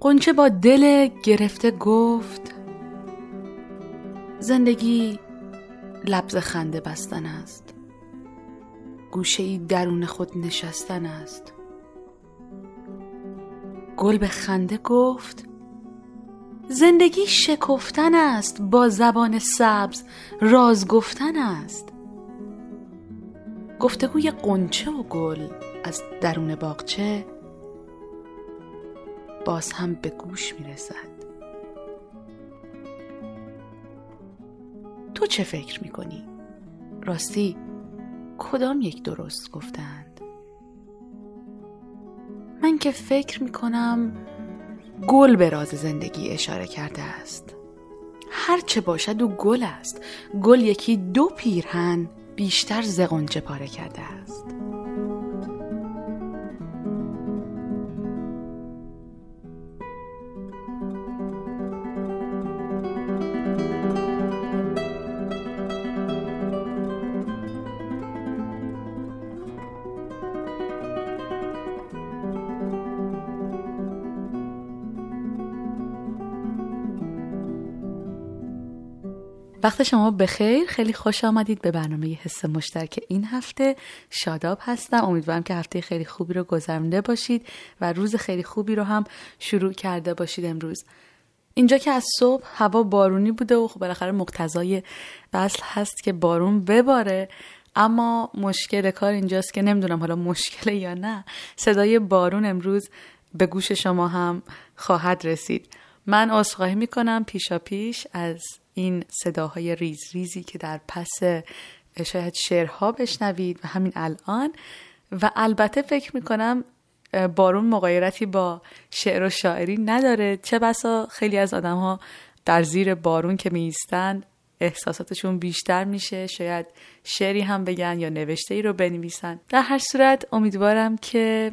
قنچه با دل گرفته گفت زندگی لبز خنده بستن است. گوشه ای درون خود نشستن است. گل به خنده گفت زندگی شکفتن است با زبان سبز راز گفتن است. گفتگوی قنچه و گل از درون باغچه باز هم به گوش می رسد تو چه فکر می کنی؟ راستی کدام یک درست گفتند؟ من که فکر می کنم گل به راز زندگی اشاره کرده است هر چه باشد او گل است گل یکی دو پیرهن بیشتر زغنچه پاره کرده است وقت شما بخیر. خیلی خوش آمدید به برنامه حس مشترک این هفته. شاداب هستم. امیدوارم که هفته خیلی خوبی رو گذرنده باشید و روز خیلی خوبی رو هم شروع کرده باشید امروز. اینجا که از صبح هوا بارونی بوده و خب بالاخره مقتضای فصل هست که بارون بباره. اما مشکل کار اینجاست که نمی‌دونم حالا مشکل یا نه. صدای بارون امروز به گوش شما هم خواهد رسید. من عذرخواهی می‌کنم. پیشا پیش از این صداهای ریز ریزی که در پس شاید شعرها بشنوید و همین الان. و البته فکر می‌کنم بارون مقایرتی با شعر و شاعری نداره. چه بسا خیلی از آدم ها در زیر بارون که میستن احساساتشون بیشتر میشه. شاید شعری هم بگن یا نوشته ای رو بنویسن. در هر صورت امیدوارم که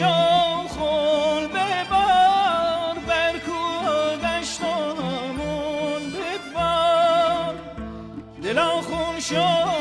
شاخل ببار بر کوه دشتامون ببار دلا خون شاخل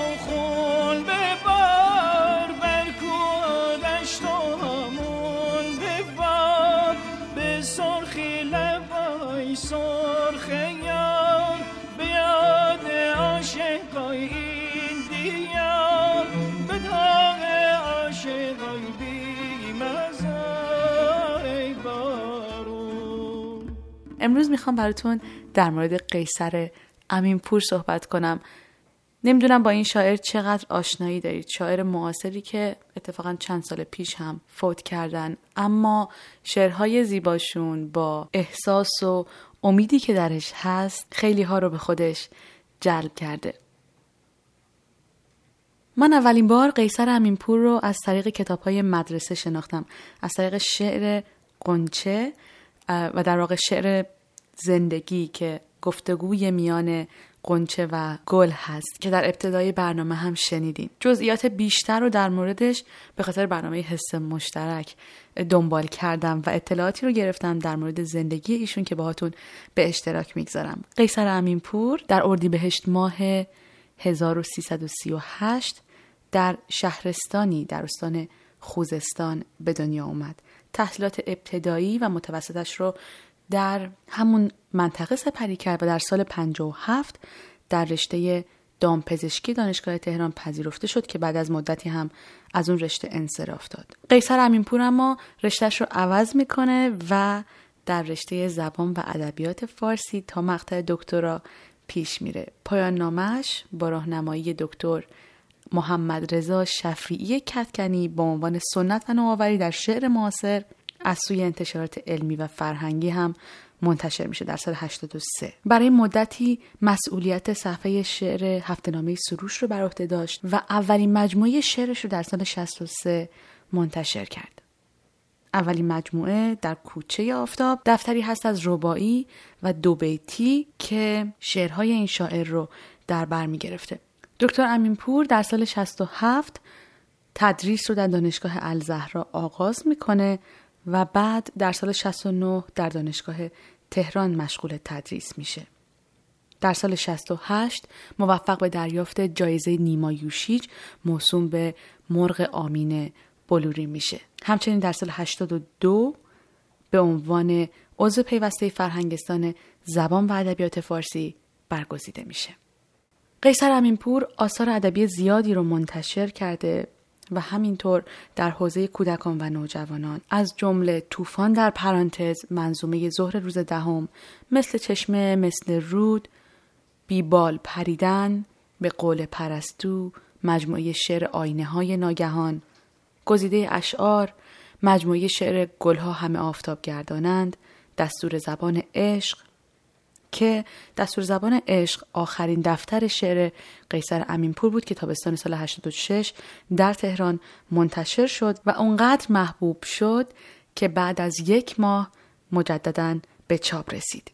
امروز می‌خوام براتون در مورد قیصر امینپور صحبت کنم. نمی‌دونم با این شاعر چقدر آشنایی دارید. شاعر معاصری که اتفاقا چند سال پیش هم فوت کردن. اما شعرهای زیباشون با احساس و امیدی که درش هست خیلی ها رو به خودش جلب کرده. من اولین بار قیصر امینپور رو از طریق کتاب های مدرسه شناختم. از طریق شعر قنچه و در واقع شعر زندگی که گفتگوی میان قنچه و گل هست که در ابتدای برنامه هم شنیدیم جزئیات بیشتر رو در موردش به خاطر برنامه حس مشترک دنبال کردم و اطلاعاتی رو گرفتم در مورد زندگی ایشون که باهاتون به اشتراک می‌گذارم. قیصر امینپور در اردیبهشت ماه 1338 در شهرستانی در استان خوزستان به دنیا اومد تحصیلات ابتدایی و متوسطش رو در همون منطقه سپری کرد و در سال 57 در رشته دامپزشکی دانشگاه تهران پذیرفته شد که بعد از مدتی هم از اون رشته انصراف داد. قیصر امینپور اما رشتهش رو عوض می‌کنه و در رشته زبان و ادبیات فارسی تا مقطع دکترا پیش میره. پایان نامش با راهنمایی دکتر محمد رضا شفیعی کتکنی با عنوان سنت و نوآوری در شعر معاصر از سوی انتشارات علمی و فرهنگی هم منتشر میشه در سال 83 برای مدتی مسئولیت صفحه شعر هفتهنامه سروش رو بر عهده داشت و اولین مجموعه شعرش رو در سال 63 منتشر کرد اولین مجموعه در کوچه آفتاب دفتری هست از ربایی و دو بیتی که شعرهای این شاعر رو در بر می گرفته. دکتر امینپور در سال 67 تدریس رو در دانشگاه الزهرا آغاز می‌کنه و بعد در سال 69 در دانشگاه تهران مشغول تدریس میشه. در سال 68 موفق به دریافت جایزه نیما یوشیج موسوم به مرغ آمین بلوری میشه. همچنین در سال 82 به عنوان عضو پیوسته فرهنگستان زبان و ادبیات فارسی برگزیده میشه. قیصر امینپور آثار ادبی زیادی رو منتشر کرده و همینطور در حوزه کودکان و نوجوانان. از جمله طوفان در پرانتز منظومه ظهر روز دهم مثل چشمه مثل رود بیبال پریدن به قول پرستو مجموعه شعر آینه های ناگهان گزیده اشعار مجموعه شعر گلها همه آفتاب گردانند دستور زبان عشق که دستور زبان عشق آخرین دفتر شعر قیصر امینپور بود که تابستان سال 86 در تهران منتشر شد و اونقدر محبوب شد که بعد از یک ماه مجددا به چاپ رسید.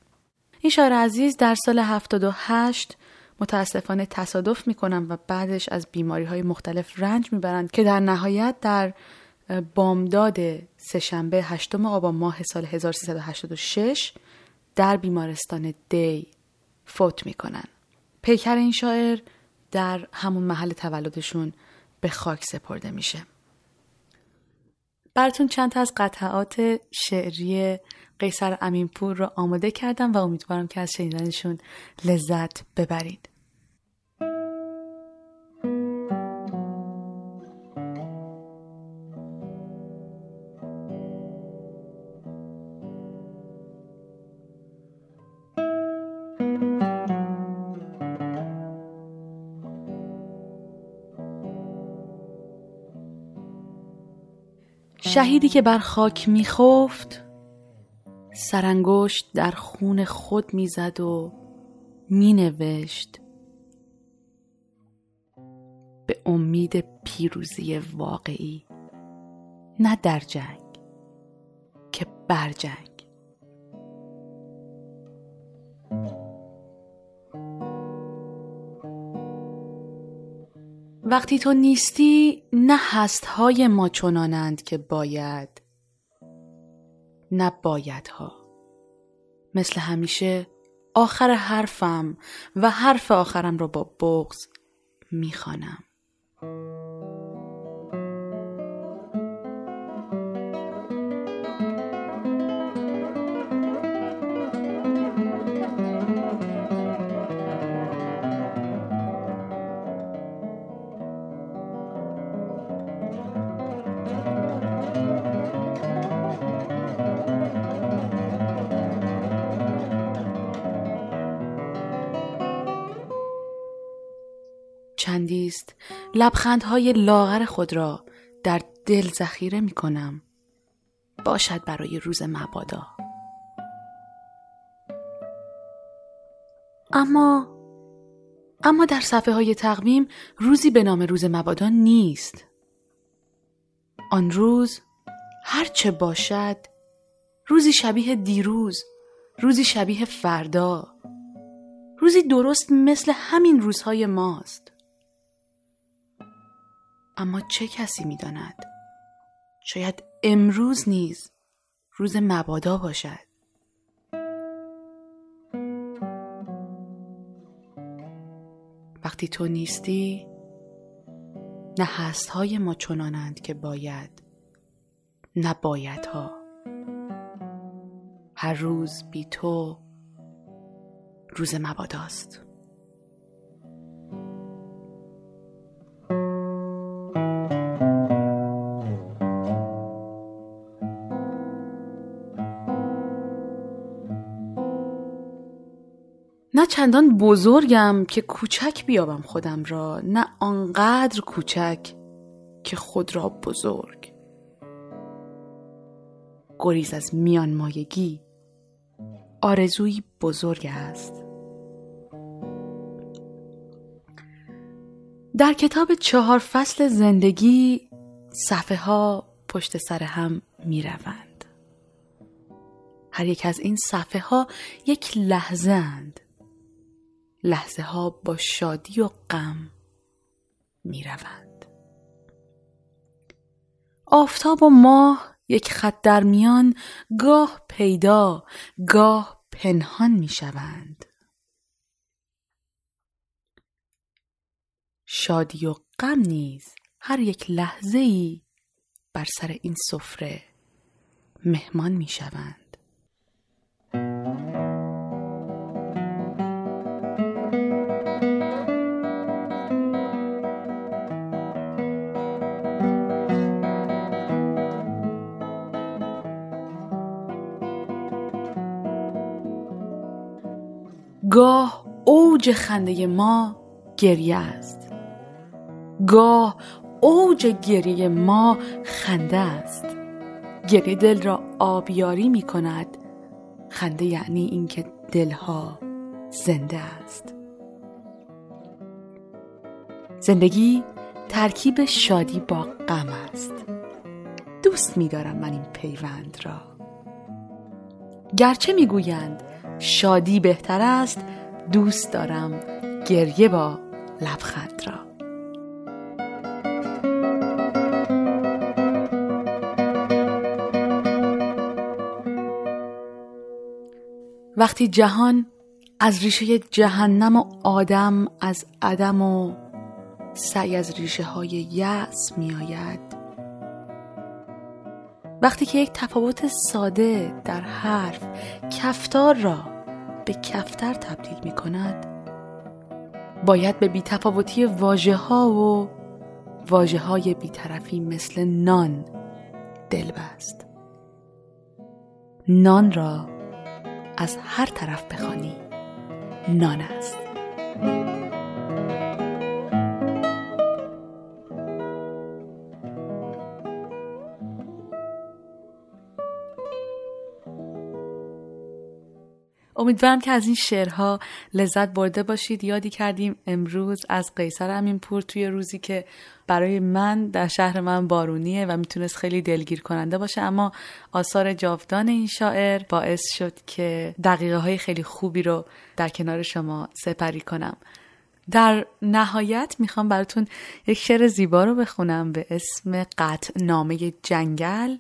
این شاعر عزیز در سال 78 متاسفانه تصادف می‌کنن و بعدش از بیماری های مختلف رنج می‌برند که در نهایت در بامداد سهشنبه هشتم آبان ماه سال 1386 در بیمارستان دی فوت می‌کنن. پیکر این شاعر در همون محل تولدشون به خاک سپرده میشه. براتون چند تا از قطعات شعری قیصر امینپور رو آماده کردم و امیدوارم که از شنیدنشون لذت ببرید. شهیدی که بر خاک میخفت سرانگشت در خون خود می‌زد و مینوشت به امید پیروزی واقعی نه در جنگ که بر جنگ. وقتی تو نیستی نه هستهای ما چنانند که باید نه بایدها. مثل همیشه آخر حرفم و حرف آخرم را با بغز می‌خوانم. چندیست لبخندهای لاغر خود را در دل ذخیره می کنم باشد برای روز مبادا. اما اما در صفحه های تقویم روزی به نام روز مبادا نیست. آن روز هرچه باشد روزی شبیه دیروز روزی شبیه فردا روزی درست مثل همین روزهای ماست. اما چه کسی می‌داند؟ شاید امروز نیز روز مبادا باشد. وقتی تو نیستی نه های ما چنانند که باید نه بایدها. هر روز بی تو روز مباداست. چندان بزرگم که کوچک بیابم خودم را نه آنقدر کوچک که خود را بزرگ گریز از میان مایگی آرزوی بزرگ است در کتاب چهار فصل زندگی صفحه ها پشت سر هم می روند. هر یک از این صفحه ها یک لحظه اند. لحظه ها با شادی و غم می روند. آفتاب و ماه یک خط در میان گاه پیدا گاه پنهان می شوند. شادی و غم نیز هر یک لحظه ای بر سر این سفره مهمان می شوند. اوج خنده ما گریه است. گاه اوج گریه ما خنده است. گریه دل را آبیاری می کند. خنده یعنی اینکه دلها زنده است. زندگی ترکیب شادی با غم است. دوست می دارم من این پیوند را. گرچه می‌گویند شادی بهتر است دوست دارم گریه با لبخند را. وقتی جهان از ریشه جهنم و آدم از عدم و سعی از ریشه های یأس می آید. وقتی که یک تفاوت ساده در حرف کفتار را به کفتر تبدیل می کند. باید به بیتفاوتی واجه ها و واجه های بیطرفی مثل نان دل بست. نان را از هر طرف بخوانی نان است. امیدوارم که از این شعرها لذت برده باشید. یادی کردیم امروز از قیصر پور توی روزی که برای من در شهر من بارونیه و می‌تونست خیلی دلگیر کننده باشه اما آثار جاودان این شاعر باعث شد که دقیقه های خیلی خوبی رو در کنار شما سپری کنم. در نهایت می‌خوام براتون یک شعر زیبا رو بخونم به اسم قطع نامه جنگل.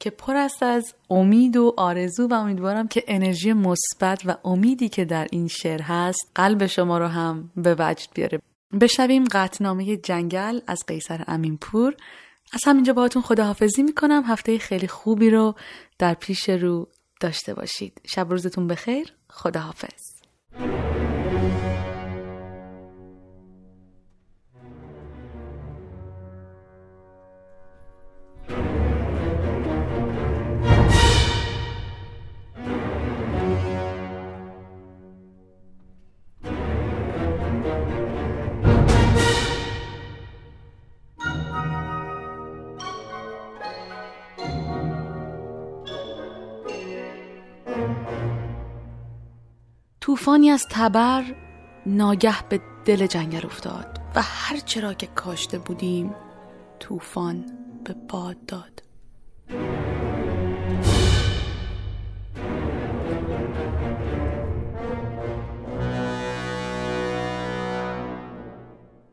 که پر است از امید و آرزو و امیدوارم که انرژی مثبت و امیدی که در این شعر هست قلب شما رو هم به وجد بیاره. بشنویم قطنامه جنگل از قیصر امینپور. از همینجا باهاتون خداحافظی می‌کنم. هفته خیلی خوبی رو در پیش رو داشته باشید. شب روزتون بخیر. خداحافظ. طوفانی از تبر ناگه به دل جنگل افتاد و هر چرا که کاشته بودیم طوفان به باد داد.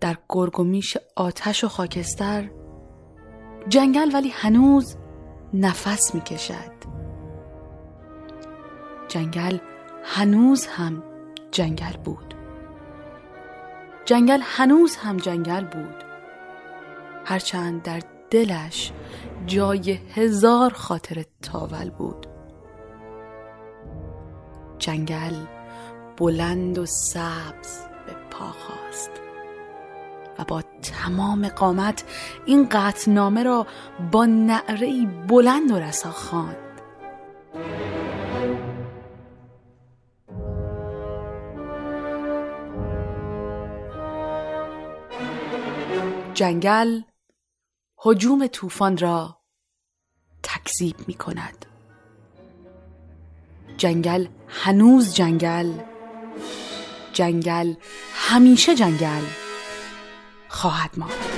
در گرگومیش آتش و خاکستر جنگل ولی هنوز نفس می کشد جنگل هنوز هم جنگل بود. جنگل هنوز هم جنگل بود. هرچند در دلش جای هزار خاطر تاول بود. جنگل بلند و سبز به پا خواست و با تمام قامت این قطنامه را با نعره بلند و رسا خواند جنگل هجوم طوفان را تکذیب می کند جنگل هنوز جنگل جنگل همیشه جنگل خواهد ماند.